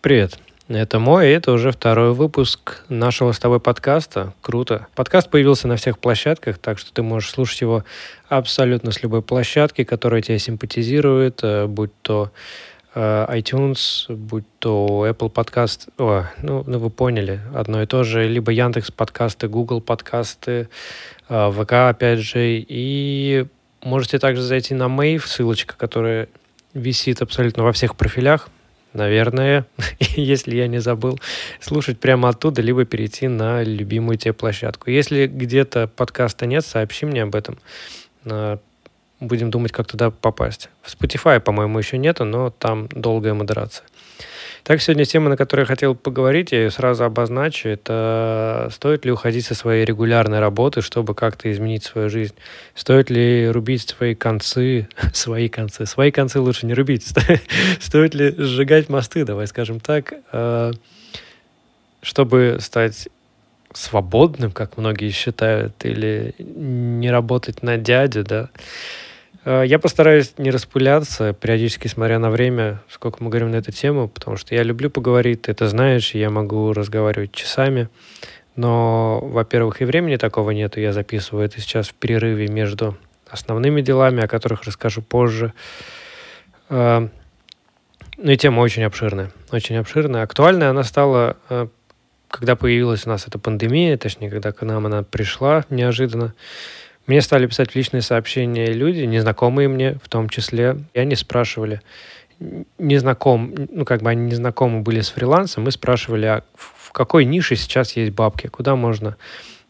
Привет. Это мой, и это уже второй выпуск нашего с тобой подкаста. Круто. Подкаст появился на всех площадках, так что ты можешь слушать его абсолютно с любой площадки, которая тебя симпатизирует, э, будь то э, iTunes, будь то Apple Podcast, о, ну, ну вы поняли, одно и то же, либо Яндекс подкасты, Google подкасты, э, ВК опять же, и можете также зайти на Mave, ссылочка, которая висит абсолютно во всех профилях, наверное, если я не забыл, слушать прямо оттуда, либо перейти на любимую тебе площадку. Если где-то подкаста нет, сообщи мне об этом. А, Будем думать, как туда попасть. В Spotify, по-моему, еще нету, но там долгая модерация. Так, сегодня тема, на которой я хотел поговорить, я ее сразу обозначу, это стоит ли уходить со своей регулярной работы, чтобы как-то изменить свою жизнь? Стоит ли рубить свои концы, свои концы, свои концы лучше не рубить, стоит ли сжигать мосты, давай скажем так, э, чтобы стать свободным, как многие считают, или не работать на дядю, да, я постараюсь не распыляться, периодически смотря на время, сколько мы говорим на эту тему, потому что я люблю поговорить, ты это знаешь, я могу разговаривать часами. Но, во-первых, и времени такого нету. Я записываю это сейчас в перерыве между основными делами, о которых расскажу позже. Э, ну и тема очень обширная. Очень обширная. Актуальная она стала, э, когда появилась у нас эта пандемия, точнее, когда к нам она пришла неожиданно. Мне стали писать личные сообщения люди, незнакомые мне в том числе, и они спрашивали, незнаком, ну, как бы они незнакомы были с фрилансом, мы спрашивали, а в какой нише сейчас есть бабки, куда можно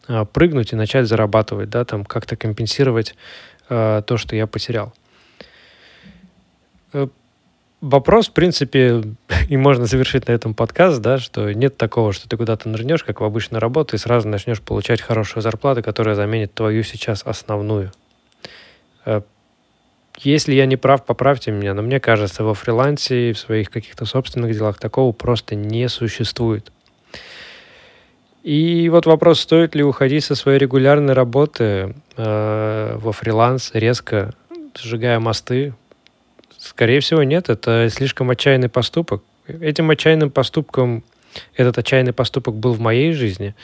а, прыгнуть и начать зарабатывать, да, там как-то компенсировать а, то, что я потерял. Вопрос, в принципе, и можно завершить на этом подкаст, да, что нет такого, что ты куда-то нырнешь, как в обычную работу, и сразу начнешь получать хорошую зарплату, которая заменит твою сейчас основную. Э, если я не прав, поправьте меня, но мне кажется, во фрилансе и в своих каких-то собственных делах такого просто не существует. И вот вопрос, стоит ли уходить со своей регулярной работы э, во фриланс резко, сжигая мосты, Скорее всего, нет. Это слишком отчаянный поступок. Этим отчаянным поступком, этот отчаянный поступок был в моей жизни.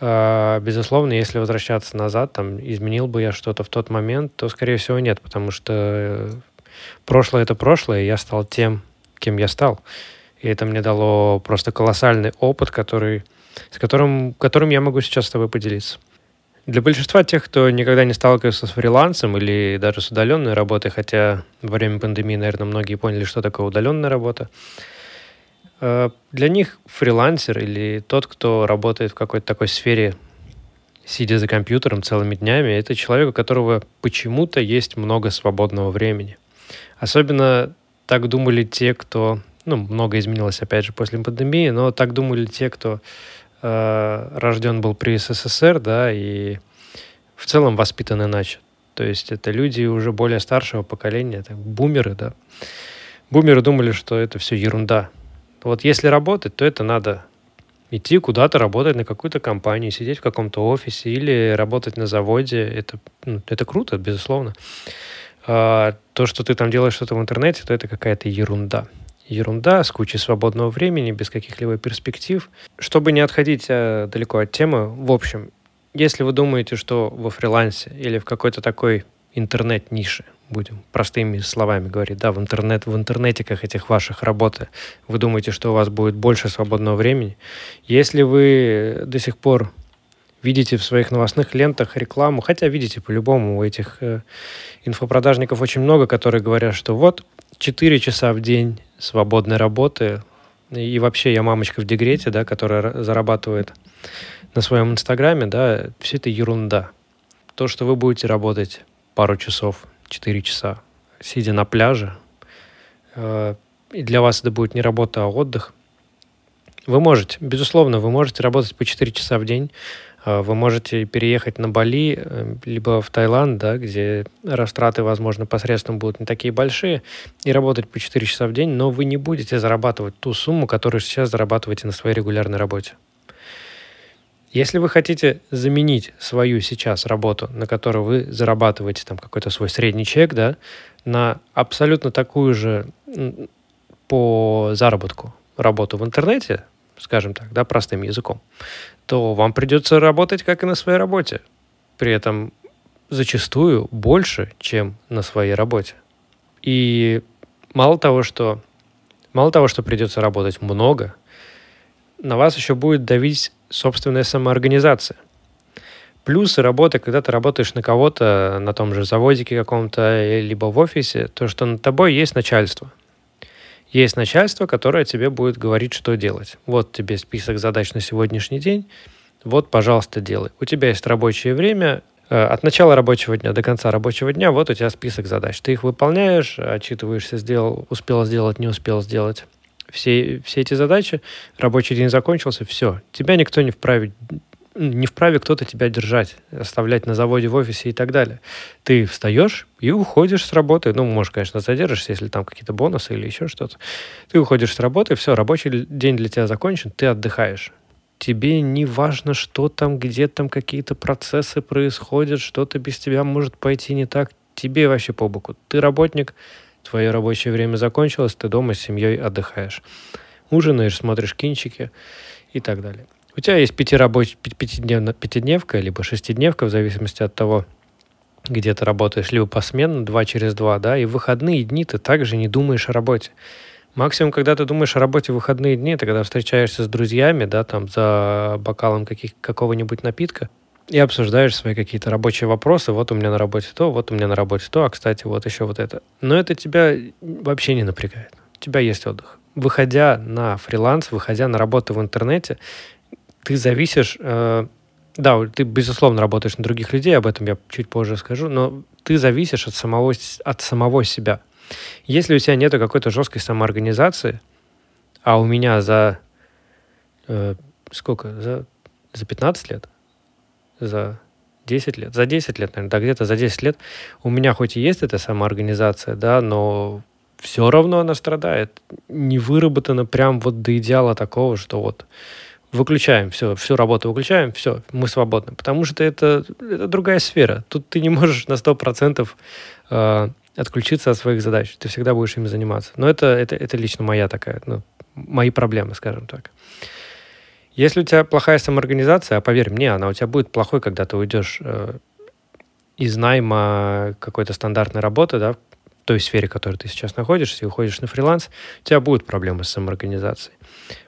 А, безусловно, если возвращаться назад, там, изменил бы я что-то в тот момент, то, скорее всего, нет, потому что прошлое — это прошлое, и я стал тем, кем я стал. И это мне дало просто колоссальный опыт, который, с которым, которым я могу сейчас с тобой поделиться. Для большинства тех, кто никогда не сталкивался с фрилансом или даже с удаленной работой, хотя во время пандемии, наверное, многие поняли, что такое удаленная работа, э, для них фрилансер или тот, кто работает в какой-то такой сфере, сидя за компьютером целыми днями, это человек, у которого почему-то есть много свободного времени. Особенно так думали те, кто... Ну, много изменилось, опять же, после пандемии, но так думали те, кто э, рожден был при СССР, да, и в целом воспитан иначе. То есть это люди уже более старшего поколения, так, бумеры, да. Бумеры думали, что это все ерунда. Вот если работать, то это надо идти куда-то работать на какую-то компанию, сидеть в каком-то офисе или работать на заводе. Это, ну, это круто, безусловно. А то, что ты там делаешь что-то в интернете, то это какая-то ерунда ерунда, с кучей свободного времени, без каких-либо перспектив. Чтобы не отходить э, далеко от темы, в общем, если вы думаете, что во фрилансе или в какой-то такой интернет-нише, будем простыми словами говорить, да, в, интернет, в интернетиках этих ваших работы, вы думаете, что у вас будет больше свободного времени, если вы до сих пор видите в своих новостных лентах рекламу, хотя видите по-любому у этих э, инфопродажников очень много, которые говорят, что вот 4 часа в день свободной работы. И вообще я мамочка в декрете, да, которая зарабатывает на своем инстаграме, да, все это ерунда. То, что вы будете работать пару часов, 4 часа, сидя на пляже, э, и для вас это будет не работа, а отдых, вы можете, безусловно, вы можете работать по 4 часа в день, вы можете переехать на Бали, э, либо в Таиланд, да, где растраты, возможно, посредством будут не такие большие, и работать по 4 часа в день, но вы не будете зарабатывать ту сумму, которую сейчас зарабатываете на своей регулярной работе. Если вы хотите заменить свою сейчас работу, на которой вы зарабатываете там какой-то свой средний чек, да, на абсолютно такую же по заработку, работу в интернете, скажем так, да, простым языком, то вам придется работать как и на своей работе. При этом зачастую больше, чем на своей работе. И мало того, что мало того, что придется работать много, на вас еще будет давить собственная самоорганизация. Плюсы работы, когда ты работаешь на кого-то, на том же заводике каком-то, либо в офисе, то, что над тобой есть начальство. Есть начальство, которое тебе будет говорить, что делать. Вот тебе список задач на сегодняшний день, вот, пожалуйста, делай. У тебя есть рабочее время, э, от начала рабочего дня до конца рабочего дня, вот у тебя список задач. Ты их выполняешь, отчитываешься, сделал, успел сделать, не успел сделать. Все, все эти задачи, рабочий день закончился, все. Тебя никто не вправе не вправе кто-то тебя держать, оставлять на заводе, в офисе и так далее. Ты встаешь и уходишь с работы. Ну, может, конечно, задержишься, если там какие-то бонусы или еще что-то. Ты уходишь с работы, все, рабочий день для тебя закончен, ты отдыхаешь. Тебе не важно, что там, где там какие-то процессы происходят, что-то без тебя может пойти не так. Тебе вообще по боку. Ты работник, твое рабочее время закончилось, ты дома с семьей отдыхаешь. Ужинаешь, смотришь кинчики и так далее. У тебя есть пятирабоч... пятидневна... пятидневка, либо шестидневка, в зависимости от того, где ты работаешь, либо посменно, два через два, да, и в выходные дни ты также не думаешь о работе. Максимум, когда ты думаешь о работе в выходные дни, это когда встречаешься с друзьями, да, там, за бокалом каких, какого-нибудь напитка, и обсуждаешь свои какие-то рабочие вопросы. Вот у меня на работе то, вот у меня на работе то, а, кстати, вот еще вот это. Но это тебя вообще не напрягает. У тебя есть отдых. Выходя на фриланс, выходя на работу в интернете, ты зависишь... Э, да, ты, безусловно, работаешь на других людей, об этом я чуть позже скажу, но ты зависишь от самого, от самого себя. Если у тебя нет какой-то жесткой самоорганизации, а у меня за... Э, сколько? За, за 15 лет? За 10 лет? За 10 лет, наверное, да, где-то за 10 лет у меня хоть и есть эта самоорганизация, да, но все равно она страдает. Не выработана прям вот до идеала такого, что вот выключаем все, всю работу выключаем, все, мы свободны. Потому что это, это другая сфера. Тут ты не можешь на 100% э, отключиться от своих задач. Ты всегда будешь ими заниматься. Но это, это, это лично моя такая, ну, мои проблемы, скажем так. Если у тебя плохая самоорганизация, а поверь мне, она у тебя будет плохой, когда ты уйдешь э, из найма какой-то стандартной работы, да, той сфере, в которой ты сейчас находишься, и уходишь на фриланс, у тебя будут проблемы с самоорганизацией.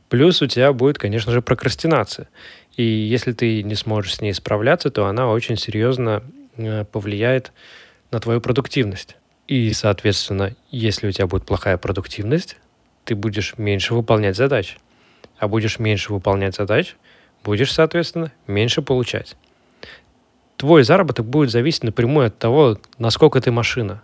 Плюс у тебя будет, конечно же, прокрастинация. И если ты не сможешь с ней справляться, то она очень серьезно э, повлияет на твою продуктивность. И, соответственно, если у тебя будет плохая продуктивность, ты будешь меньше выполнять задач. А будешь меньше выполнять задач, будешь, соответственно, меньше получать. Твой заработок будет зависеть напрямую от того, насколько ты машина.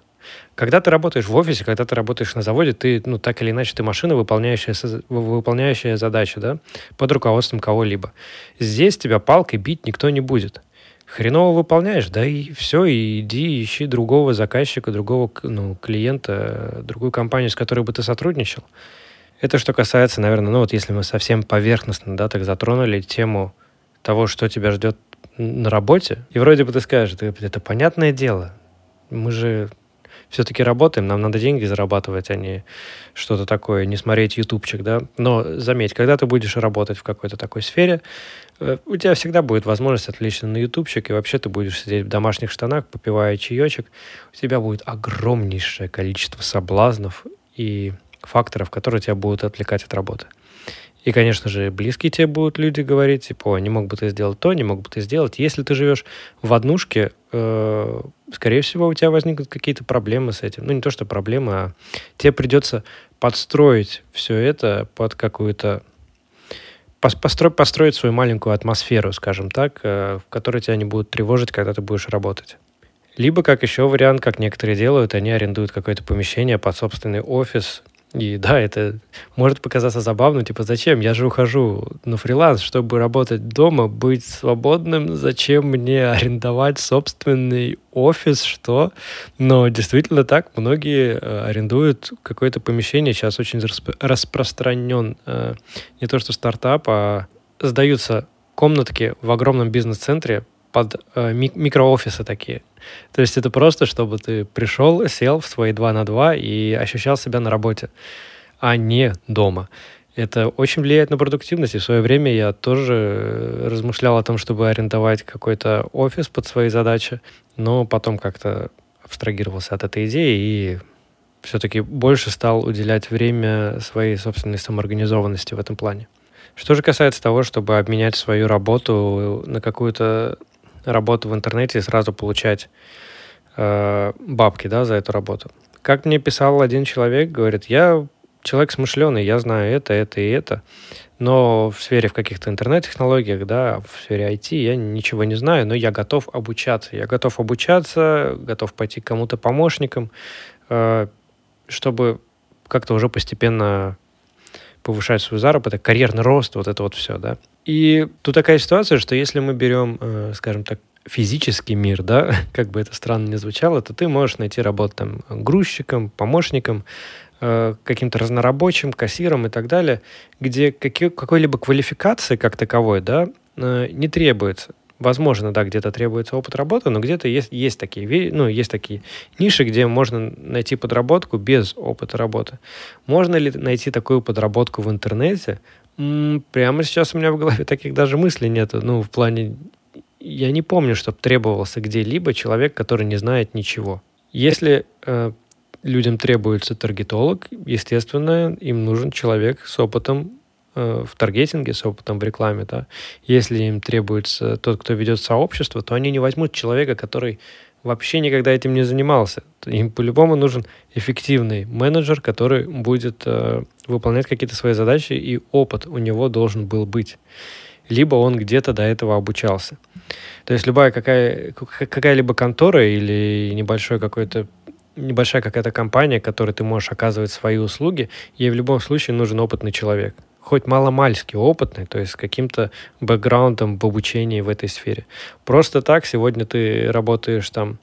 Когда ты работаешь в офисе, когда ты работаешь на заводе, ты, ну, так или иначе, ты машина, выполняющая, выполняющая задачу, да, под руководством кого-либо. Здесь тебя палкой бить никто не будет. Хреново выполняешь, да и все, и иди ищи другого заказчика, другого ну, клиента, другую компанию, с которой бы ты сотрудничал. Это что касается, наверное, ну вот если мы совсем поверхностно, да, так затронули тему того, что тебя ждет на работе, и вроде бы ты скажешь, это, понятное дело, мы же все-таки работаем, нам надо деньги зарабатывать, а не что-то такое, не смотреть ютубчик, да. Но заметь, когда ты будешь работать в какой-то такой сфере, э, у тебя всегда будет возможность отвлечься на ютубчик, и вообще ты будешь сидеть в домашних штанах, попивая чаечек. У тебя будет огромнейшее количество соблазнов и факторов, которые тебя будут отвлекать от работы. И, конечно же, близкие тебе будут люди говорить, типа, не мог бы ты сделать то, не мог бы ты сделать. Если ты живешь в однушке, э, скорее всего, у тебя возникнут какие-то проблемы с этим. Ну, не то, что проблемы, а тебе придется подстроить все это под какую-то постро, построить свою маленькую атмосферу, скажем так, э, в которой тебя не будут тревожить, когда ты будешь работать. Либо, как еще вариант, как некоторые делают, они арендуют какое-то помещение под собственный офис, и да, это может показаться забавным, типа, зачем? Я же ухожу на фриланс, чтобы работать дома, быть свободным, зачем мне арендовать собственный офис, что? Но действительно так, многие э, арендуют какое-то помещение, сейчас очень расп- распространен э, не то что стартап, а сдаются комнатки в огромном бизнес-центре под э, микроофисы такие. То есть это просто, чтобы ты пришел, сел в свои 2 на 2 и ощущал себя на работе, а не дома. Это очень влияет на продуктивность. И в свое время я тоже размышлял о том, чтобы арендовать какой-то офис под свои задачи, но потом как-то абстрагировался от этой идеи и все-таки больше стал уделять время своей собственной самоорганизованности в этом плане. Что же касается того, чтобы обменять свою работу на какую-то работу в интернете и сразу получать э, бабки да, за эту работу. Как мне писал один человек, говорит, я человек смышленый, я знаю это, это и это, но в сфере в каких-то интернет-технологиях, да, в сфере IT я ничего не знаю, но я готов обучаться. Я готов обучаться, готов пойти к кому-то помощником, э, чтобы как-то уже постепенно повышать свой заработок, карьерный рост, вот это вот все, да. И тут такая ситуация, что если мы берем, э, скажем так, физический мир, да, как бы это странно не звучало, то ты можешь найти работу там грузчиком, помощником, э, каким-то разнорабочим, кассиром и так далее, где какой-либо квалификации как таковой, да, э, не требуется. Возможно, да, где-то требуется опыт работы, но где-то есть, есть, такие, ну, есть такие ниши, где можно найти подработку без опыта работы. Можно ли найти такую подработку в интернете? Прямо сейчас у меня в голове таких даже мыслей нет. Ну, в плане... Я не помню, чтобы требовался где-либо человек, который не знает ничего. Если э, людям требуется таргетолог, естественно, им нужен человек с опытом Э, в таргетинге, с опытом в рекламе, да, если им требуется тот, кто ведет сообщество, то они не возьмут человека, который вообще никогда этим не занимался. Им по-любому нужен эффективный менеджер, который будет э, выполнять какие-то свои задачи, и опыт у него должен был быть. Либо он где-то до этого обучался. То есть любая какая, какая-либо контора или небольшой какой-то небольшая какая-то компания, которой ты можешь оказывать свои услуги, ей в любом случае нужен опытный человек хоть маломальски опытный, то есть с каким-то бэкграундом в обучении в этой сфере. Просто так сегодня ты работаешь там,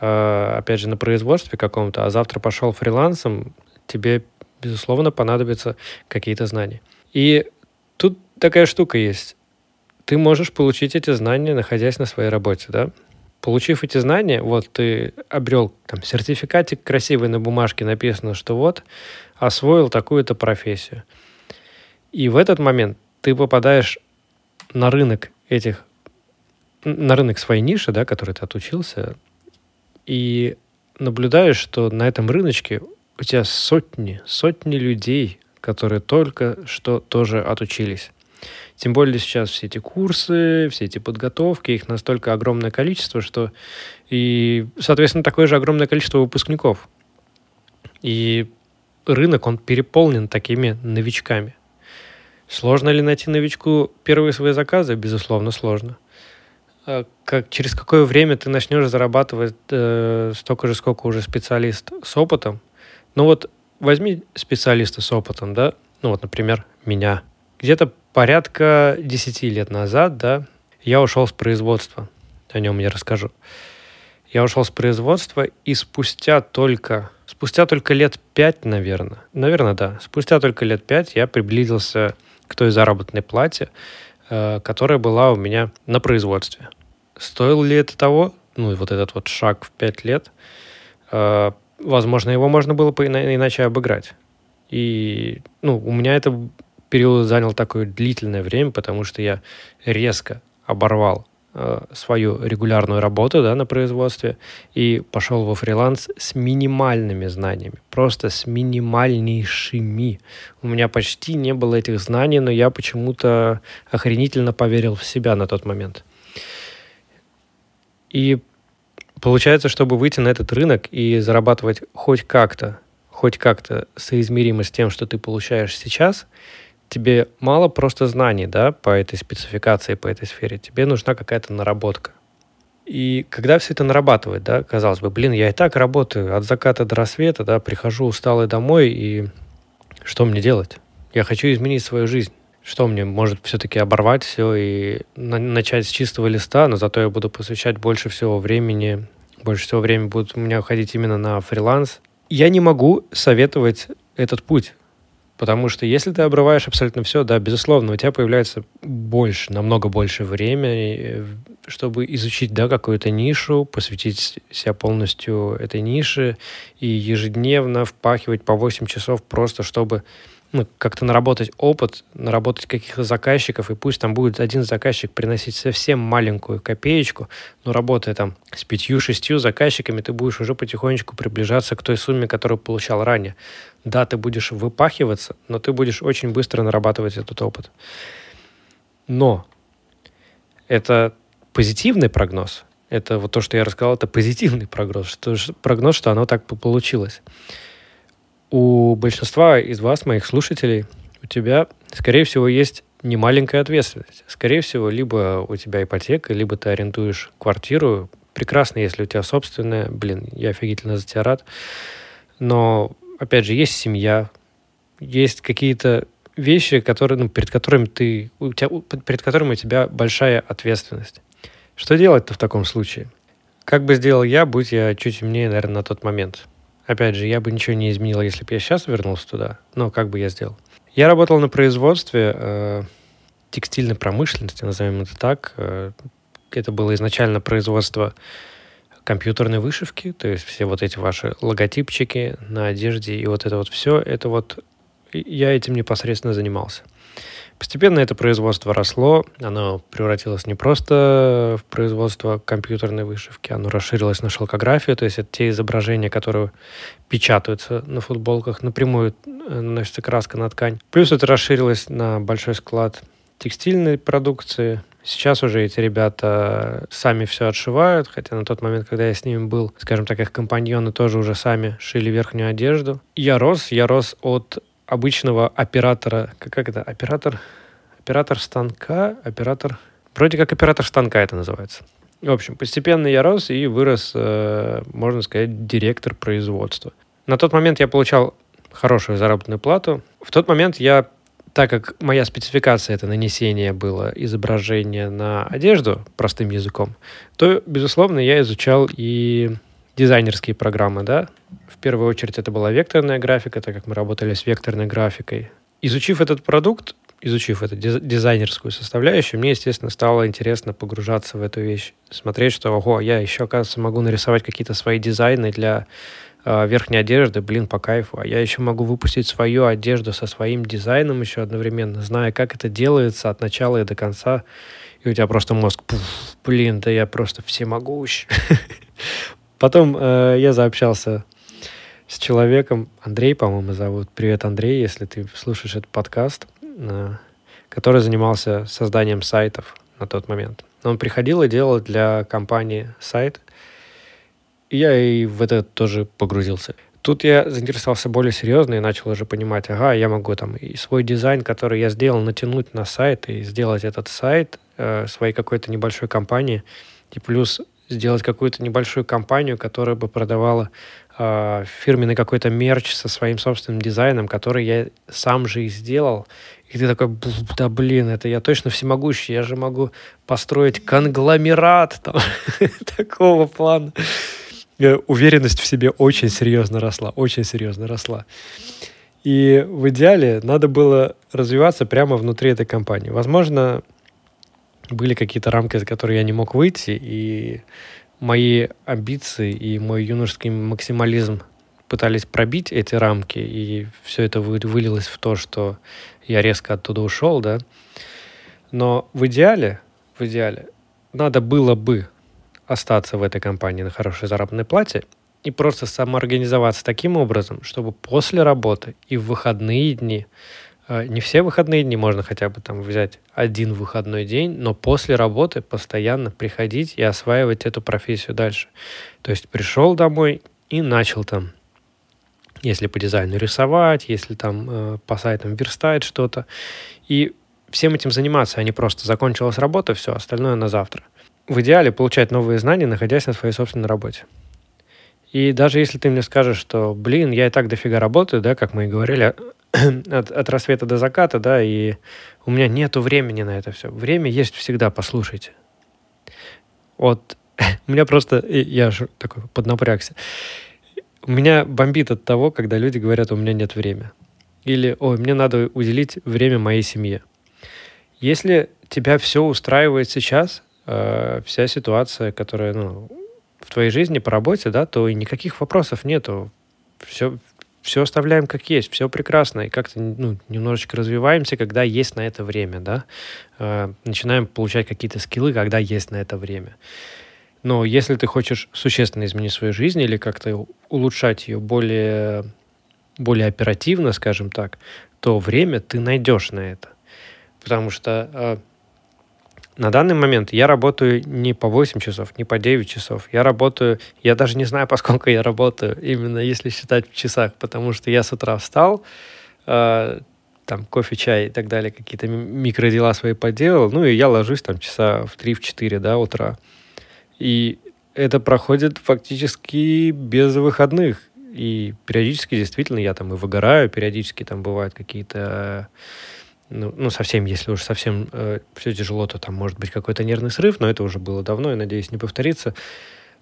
э, опять же, на производстве каком-то, а завтра пошел фрилансом, тебе, безусловно, понадобятся какие-то знания. И тут такая штука есть. Ты можешь получить эти знания, находясь на своей работе, да? Получив эти знания, вот ты обрел там сертификатик красивый на бумажке, написано, что вот освоил такую-то профессию – и в этот момент ты попадаешь на рынок этих, на рынок своей ниши, да, который ты отучился, и наблюдаешь, что на этом рыночке у тебя сотни, сотни людей, которые только что тоже отучились. Тем более сейчас все эти курсы, все эти подготовки, их настолько огромное количество, что и, соответственно, такое же огромное количество выпускников. И рынок, он переполнен такими новичками. Сложно ли найти новичку первые свои заказы? Безусловно, сложно. А как, через какое время ты начнешь зарабатывать э, столько же, сколько уже специалист с опытом? Ну вот возьми специалиста с опытом, да, ну вот, например, меня. Где-то порядка 10 лет назад, да, я ушел с производства. О нем я расскажу. Я ушел с производства, и спустя только, спустя только лет пять, наверное, наверное, да, спустя только лет пять я приблизился к той заработной плате, э, которая была у меня на производстве. Стоил ли это того? Ну, вот этот вот шаг в пять лет. Э, возможно, его можно было бы иначе обыграть. И, ну, у меня это период занял такое длительное время, потому что я резко оборвал свою регулярную работу да, на производстве и пошел во фриланс с минимальными знаниями, просто с минимальнейшими. У меня почти не было этих знаний, но я почему-то охренительно поверил в себя на тот момент. И получается, чтобы выйти на этот рынок и зарабатывать хоть как-то, хоть как-то соизмеримо с тем, что ты получаешь сейчас – тебе мало просто знаний, да, по этой спецификации, по этой сфере. Тебе нужна какая-то наработка. И когда все это нарабатывает, да, казалось бы, блин, я и так работаю от заката до рассвета, да, прихожу усталый домой, и что мне делать? Я хочу изменить свою жизнь. Что мне, может все-таки оборвать все и на- начать с чистого листа, но зато я буду посвящать больше всего времени, больше всего времени будет у меня уходить именно на фриланс. Я не могу советовать этот путь. Потому что если ты обрываешь абсолютно все, да, безусловно, у тебя появляется больше, намного больше времени, чтобы изучить, да, какую-то нишу, посвятить себя полностью этой нише и ежедневно впахивать по 8 часов просто, чтобы ну, как-то наработать опыт, наработать каких-то заказчиков, и пусть там будет один заказчик приносить совсем маленькую копеечку, но работая там с пятью-шестью заказчиками, ты будешь уже потихонечку приближаться к той сумме, которую получал ранее. Да, ты будешь выпахиваться, но ты будешь очень быстро нарабатывать этот опыт. Но это позитивный прогноз. Это вот то, что я рассказал, это позитивный прогноз, что, прогноз, что оно так получилось у большинства из вас, моих слушателей, у тебя, скорее всего, есть немаленькая ответственность. Скорее всего, либо у тебя ипотека, либо ты арендуешь квартиру. Прекрасно, если у тебя собственная. Блин, я офигительно за тебя рад. Но, опять же, есть семья, есть какие-то вещи, которые, ну, перед которыми ты, у тебя, перед которыми у тебя большая ответственность. Что делать-то в таком случае? Как бы сделал я, будь я чуть умнее, наверное, на тот момент. Опять же, я бы ничего не изменил, если бы я сейчас вернулся туда. Но как бы я сделал? Я работал на производстве э, текстильной промышленности, назовем это так. Э, это было изначально производство компьютерной вышивки, то есть все вот эти ваши логотипчики на одежде и вот это вот все, это вот я этим непосредственно занимался. Постепенно это производство росло, оно превратилось не просто в производство компьютерной вышивки, оно расширилось на шелкографию, то есть это те изображения, которые печатаются на футболках, напрямую э, наносится краска на ткань. Плюс это расширилось на большой склад текстильной продукции. Сейчас уже эти ребята сами все отшивают, хотя на тот момент, когда я с ними был, скажем так, их компаньоны тоже уже сами шили верхнюю одежду. Я рос, я рос от обычного оператора, как, как это, оператор, оператор станка, оператор, вроде как оператор станка это называется. В общем, постепенно я рос и вырос, э, можно сказать, директор производства. На тот момент я получал хорошую заработную плату. В тот момент я, так как моя спецификация это нанесение было изображение на одежду простым языком, то, безусловно, я изучал и дизайнерские программы, да. В первую очередь это была векторная графика, так как мы работали с векторной графикой. Изучив этот продукт, изучив эту дизайнерскую составляющую, мне, естественно, стало интересно погружаться в эту вещь. Смотреть, что, ого, я еще, оказывается, могу нарисовать какие-то свои дизайны для э, верхней одежды, блин, по кайфу. А я еще могу выпустить свою одежду со своим дизайном еще одновременно, зная, как это делается от начала и до конца. И у тебя просто мозг, блин, да я просто всемогущ. Потом э, я заобщался с человеком, Андрей, по-моему, зовут. Привет, Андрей, если ты слушаешь этот подкаст, э, который занимался созданием сайтов на тот момент. Он приходил и делал для компании сайт, и я и в это тоже погрузился. Тут я заинтересовался более серьезно и начал уже понимать, ага, я могу там и свой дизайн, который я сделал, натянуть на сайт и сделать этот сайт э, своей какой-то небольшой компании. И плюс сделать какую-то небольшую компанию, которая бы продавала э, фирменный какой-то мерч со своим собственным дизайном, который я сам же и сделал. И ты такой, да блин, это я точно всемогущий, я же могу построить конгломерат там, такого плана. Уверенность в себе очень серьезно росла, очень серьезно росла. И в идеале надо было развиваться прямо внутри этой компании. Возможно, были какие-то рамки, за которые я не мог выйти, и мои амбиции и мой юношеский максимализм пытались пробить эти рамки, и все это вылилось в то, что я резко оттуда ушел, да. Но в идеале, в идеале, надо было бы остаться в этой компании на хорошей заработной плате и просто самоорганизоваться таким образом, чтобы после работы и в выходные дни не все выходные дни можно хотя бы там взять один выходной день, но после работы постоянно приходить и осваивать эту профессию дальше. То есть пришел домой и начал там, если по дизайну рисовать, если там э, по сайтам верстать что-то. И всем этим заниматься, а не просто закончилась работа, все, остальное на завтра. В идеале получать новые знания, находясь на своей собственной работе. И даже если ты мне скажешь, что, блин, я и так дофига работаю, да, как мы и говорили, от, от рассвета до заката, да, и у меня нету времени на это все. Время есть всегда, послушайте. Вот у меня просто, я же такой поднапрягся. У меня бомбит от того, когда люди говорят, у меня нет времени. Или, ой, мне надо уделить время моей семье. Если тебя все устраивает сейчас, э, вся ситуация, которая, ну, в твоей жизни по работе, да, то и никаких вопросов нету. Все, все оставляем как есть, все прекрасно, и как-то ну, немножечко развиваемся, когда есть на это время, да, э, начинаем получать какие-то скиллы, когда есть на это время. Но если ты хочешь существенно изменить свою жизнь или как-то улучшать ее более, более оперативно, скажем так, то время ты найдешь на это. Потому что э, на данный момент я работаю не по 8 часов, не по 9 часов. Я работаю, я даже не знаю, поскольку я работаю, именно если считать в часах, потому что я с утра встал, э, там кофе, чай и так далее, какие-то микродела свои поделал, ну и я ложусь там часа в 3-4, да, утра. И это проходит фактически без выходных. И периодически действительно я там и выгораю, периодически там бывают какие-то ну, ну, совсем, если уж совсем э, все тяжело, то там может быть какой-то нервный срыв, но это уже было давно, и, надеюсь, не повторится.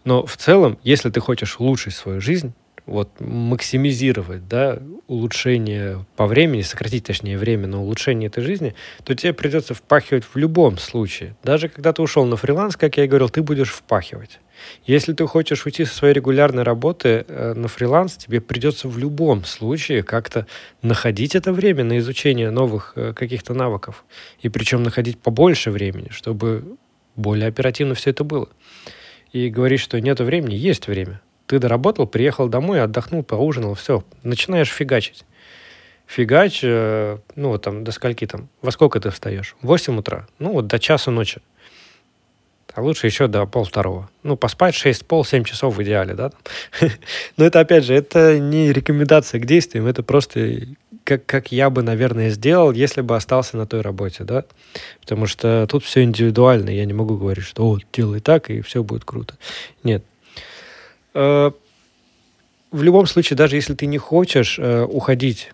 Но в целом, если ты хочешь улучшить свою жизнь, вот максимизировать, да, улучшение по времени, сократить, точнее, время на улучшение этой жизни, то тебе придется впахивать в любом случае. Даже когда ты ушел на фриланс, как я и говорил, ты будешь впахивать. Если ты хочешь уйти со своей регулярной работы э, на фриланс, тебе придется в любом случае как-то находить это время на изучение новых э, каких-то навыков. И причем находить побольше времени, чтобы более оперативно все это было. И говорить, что нет времени, есть время. Ты доработал, приехал домой, отдохнул, поужинал, все, начинаешь фигачить. Фигач, э, ну, вот там, до скольки там, во сколько ты встаешь? В 8 утра, ну, вот до часу ночи. А лучше еще до полвторого. Ну, поспать 6, пол, 7 часов в идеале, да? Но это, опять же, это не рекомендация к действиям, это просто как, как я бы, наверное, сделал, если бы остался на той работе, да? Потому что тут все индивидуально, я не могу говорить, что вот, делай так, и все будет круто. Нет, в любом случае, даже если ты не хочешь э, уходить,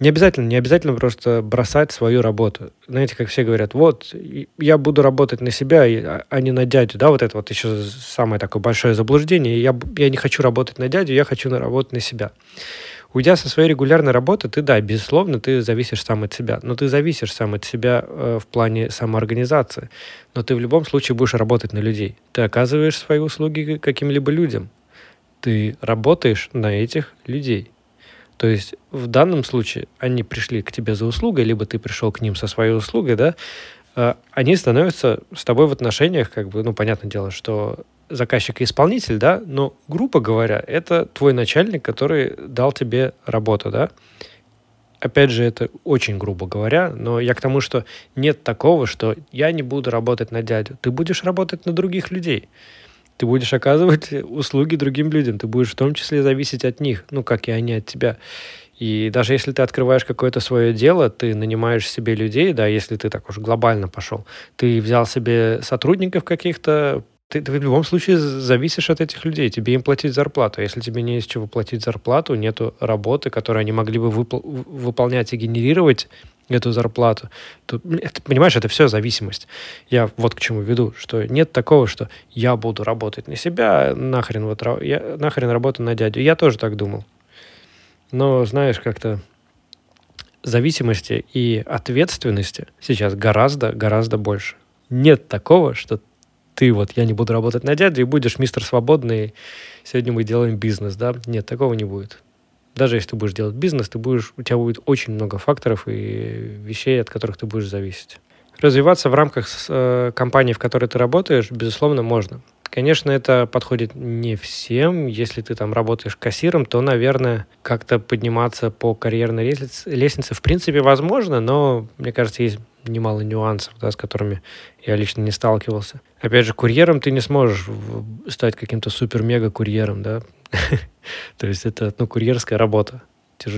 не обязательно, не обязательно просто бросать свою работу. Знаете, как все говорят, вот, я буду работать на себя, а, а не на дядю, да, вот это вот еще самое такое большое заблуждение. Я, я не хочу работать на дядю, я хочу работать на себя. Уйдя со своей регулярной работы, ты, да, безусловно, ты зависишь сам от себя. Но ты зависишь сам от себя э, в плане самоорганизации. Но ты в любом случае будешь работать на людей. Ты оказываешь свои услуги каким-либо людям ты работаешь на этих людей. То есть в данном случае они пришли к тебе за услугой, либо ты пришел к ним со своей услугой, да, а, они становятся с тобой в отношениях, как бы, ну, понятное дело, что заказчик и исполнитель, да, но, грубо говоря, это твой начальник, который дал тебе работу, да. Опять же, это очень грубо говоря, но я к тому, что нет такого, что я не буду работать на дядю. Ты будешь работать на других людей ты будешь оказывать услуги другим людям, ты будешь в том числе зависеть от них, ну, как и они от тебя. И даже если ты открываешь какое-то свое дело, ты нанимаешь себе людей, да, если ты так уж глобально пошел, ты взял себе сотрудников каких-то, ты, ты в любом случае зависишь от этих людей, тебе им платить зарплату. Если тебе не из чего платить зарплату, нету работы, которую они могли бы выпол- выполнять и генерировать, эту зарплату. Тут, это, понимаешь, это все зависимость. Я вот к чему веду, что нет такого, что я буду работать на себя, нахрен, вот, я, нахрен работаю на дядю. Я тоже так думал. Но, знаешь, как-то зависимости и ответственности сейчас гораздо, гораздо больше. Нет такого, что ты вот, я не буду работать на дядю, и будешь мистер свободный, сегодня мы делаем бизнес, да? Нет, такого не будет. Даже если ты будешь делать бизнес, ты будешь, у тебя будет очень много факторов и вещей, от которых ты будешь зависеть. Развиваться в рамках э, компании, в которой ты работаешь, безусловно, можно. Конечно, это подходит не всем. Если ты там работаешь кассиром, то, наверное, как-то подниматься по карьерной лестнице, лестнице в принципе возможно, но, мне кажется, есть немало нюансов, да, с которыми я лично не сталкивался. Опять же, курьером ты не сможешь стать каким-то супер-мега-курьером, да. То есть это, ну, курьерская работа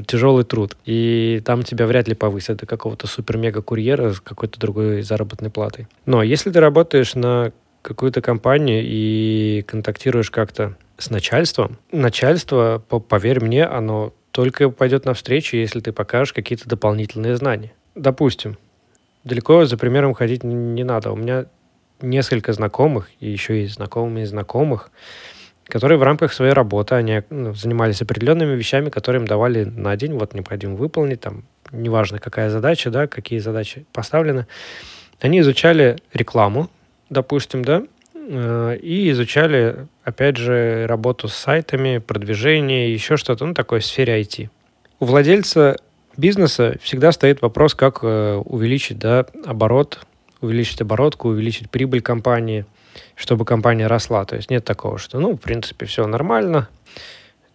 тяжелый труд. И там тебя вряд ли повысят до какого-то супер-мега-курьера с какой-то другой заработной платой. Но если ты работаешь на какую-то компанию и контактируешь как-то с начальством, начальство, поверь мне, оно только пойдет навстречу, если ты покажешь какие-то дополнительные знания. Допустим, далеко за примером ходить не надо. У меня несколько знакомых, и еще есть знакомые знакомых, которые в рамках своей работы, они ну, занимались определенными вещами, которые им давали на день, вот необходимо выполнить, там, неважно какая задача, да, какие задачи поставлены. Они изучали рекламу, допустим, да, э, и изучали, опять же, работу с сайтами, продвижение, еще что-то, ну, такое в сфере IT. У владельца бизнеса всегда стоит вопрос, как э, увеличить да, оборот, увеличить оборотку, увеличить прибыль компании, чтобы компания росла. То есть нет такого, что, ну, в принципе, все нормально,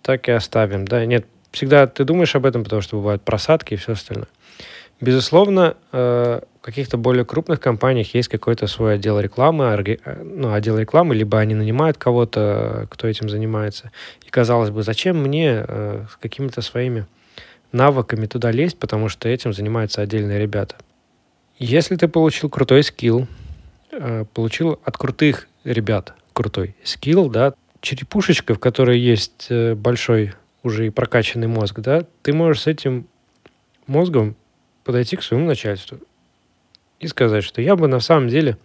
так и оставим. Да? Нет, всегда ты думаешь об этом, потому что бывают просадки и все остальное. Безусловно, э, в каких-то более крупных компаниях есть какой-то свой отдел рекламы, э, ну, отдел рекламы, либо они нанимают кого-то, кто этим занимается. И казалось бы, зачем мне с какими-то своими навыками туда лезть, потому что этим занимаются отдельные ребята. Если ты получил крутой скилл, получил от крутых ребят крутой скилл, да, черепушечка, в которой есть большой уже и прокачанный мозг, да, ты можешь с этим мозгом подойти к своему начальству и сказать, что я бы на самом деле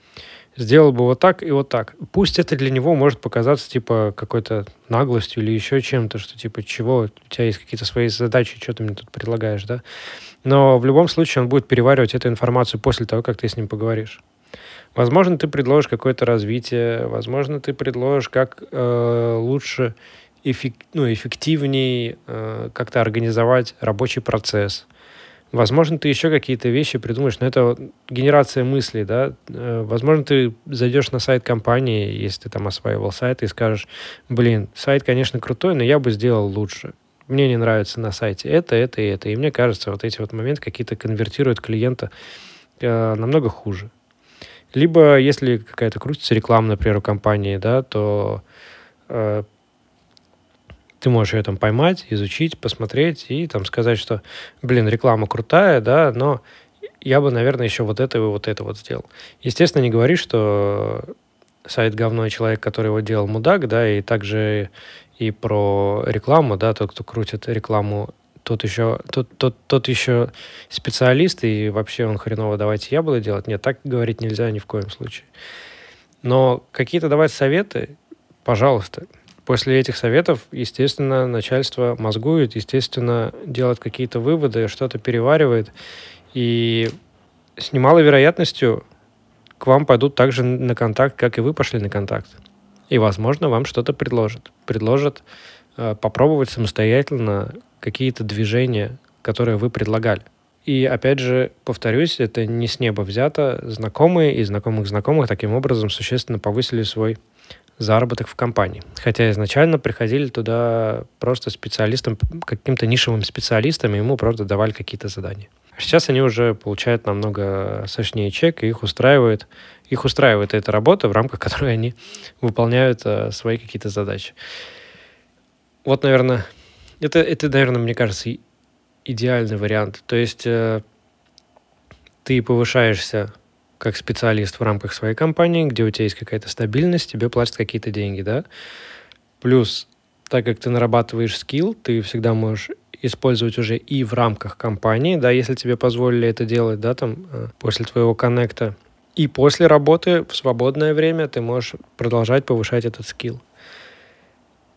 сделал бы вот так и вот так. Пусть это для него может показаться типа какой-то наглостью или еще чем-то, что типа чего, у тебя есть какие-то свои задачи, что ты мне тут предлагаешь, да? Но в любом случае он будет переваривать эту информацию после того, как ты с ним поговоришь. Возможно, ты предложишь какое-то развитие, возможно, ты предложишь, как э, лучше, эффек, ну, эффективнее э, как-то организовать рабочий процесс. Возможно, ты еще какие-то вещи придумаешь, но это генерация мыслей, да. Э, возможно, ты зайдешь на сайт компании, если ты там осваивал сайт, и скажешь, блин, сайт, конечно, крутой, но я бы сделал лучше. Мне не нравится на сайте это, это и это. И мне кажется, вот эти вот моменты какие-то конвертируют клиента э, намного хуже. Либо, если какая-то крутится реклама, например, у компании, да, то э, ты можешь ее там поймать, изучить, посмотреть и там сказать, что, блин, реклама крутая, да, но я бы, наверное, еще вот это и вот это вот сделал. Естественно, не говори, что сайт говно, человек, который его делал, мудак, да, и также и про рекламу, да, тот, кто крутит рекламу, тот еще, тот, тот, тот еще специалист, и вообще он хреново, давайте я буду делать. Нет, так говорить нельзя ни в коем случае. Но какие-то давать советы, пожалуйста, После этих советов, естественно, начальство мозгует, естественно, делает какие-то выводы, что-то переваривает. И с немалой вероятностью к вам пойдут также на контакт, как и вы пошли на контакт. И, возможно, вам что-то предложат. Предложат э, попробовать самостоятельно какие-то движения, которые вы предлагали. И опять же, повторюсь, это не с неба взято. Знакомые и знакомых знакомых таким образом существенно повысили свой заработок в компании. Хотя изначально приходили туда просто специалистам, каким-то нишевым специалистам, и ему просто давали какие-то задания. А сейчас они уже получают намного сочнее чек, и их устраивает, их устраивает эта работа, в рамках которой они выполняют э, свои какие-то задачи. Вот, наверное, это, это, наверное, мне кажется, идеальный вариант. То есть э, ты повышаешься как специалист в рамках своей компании, где у тебя есть какая-то стабильность, тебе платят какие-то деньги, да. Плюс, так как ты нарабатываешь скилл, ты всегда можешь использовать уже и в рамках компании, да, если тебе позволили это делать, да, там, э, после твоего коннекта. И после работы в свободное время ты можешь продолжать повышать этот скилл.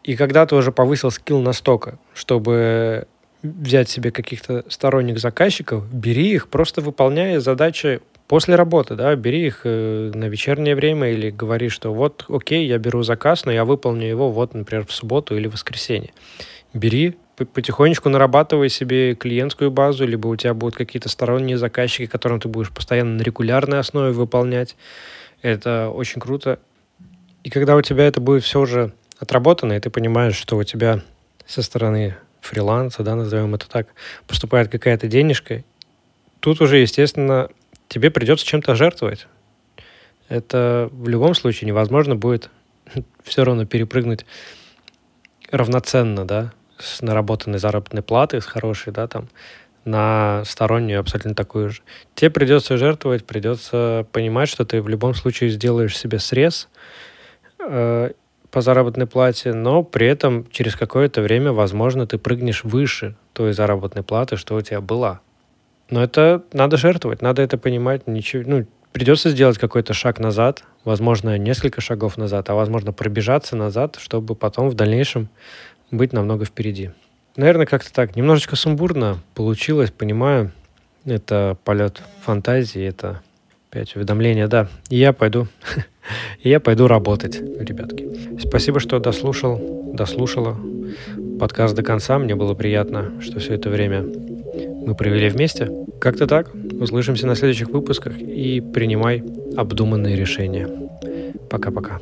И когда ты уже повысил скилл настолько, чтобы взять себе каких-то сторонних заказчиков, бери их, просто выполняя задачи После работы, да, бери их э, на вечернее время или говори, что вот, окей, я беру заказ, но я выполню его вот, например, в субботу или в воскресенье. Бери, потихонечку нарабатывай себе клиентскую базу, либо у тебя будут какие-то сторонние заказчики, которым ты будешь постоянно на регулярной основе выполнять. Это очень круто. И когда у тебя это будет все уже отработано, и ты понимаешь, что у тебя со стороны фриланса, да, назовем это так, поступает какая-то денежка, тут уже, естественно, тебе придется чем-то жертвовать. Это в любом случае невозможно будет все равно перепрыгнуть равноценно, да, с наработанной заработной платы, с хорошей, да, там, на стороннюю абсолютно такую же. Тебе придется жертвовать, придется понимать, что ты в любом случае сделаешь себе срез э, по заработной плате, но при этом через какое-то время, возможно, ты прыгнешь выше той заработной платы, что у тебя была. Но это надо жертвовать, надо это понимать. Ничего, ну, придется сделать какой-то шаг назад, возможно, несколько шагов назад, а возможно, пробежаться назад, чтобы потом в дальнейшем быть намного впереди. Наверное, как-то так. Немножечко сумбурно получилось, понимаю. Это полет фантазии, это опять уведомление, да. И я пойду, я пойду работать, ребятки. Спасибо, что дослушал, дослушала. подкаст до конца. Мне было приятно, что все это время мы провели вместе. Как-то так. Услышимся на следующих выпусках и принимай обдуманные решения. Пока-пока.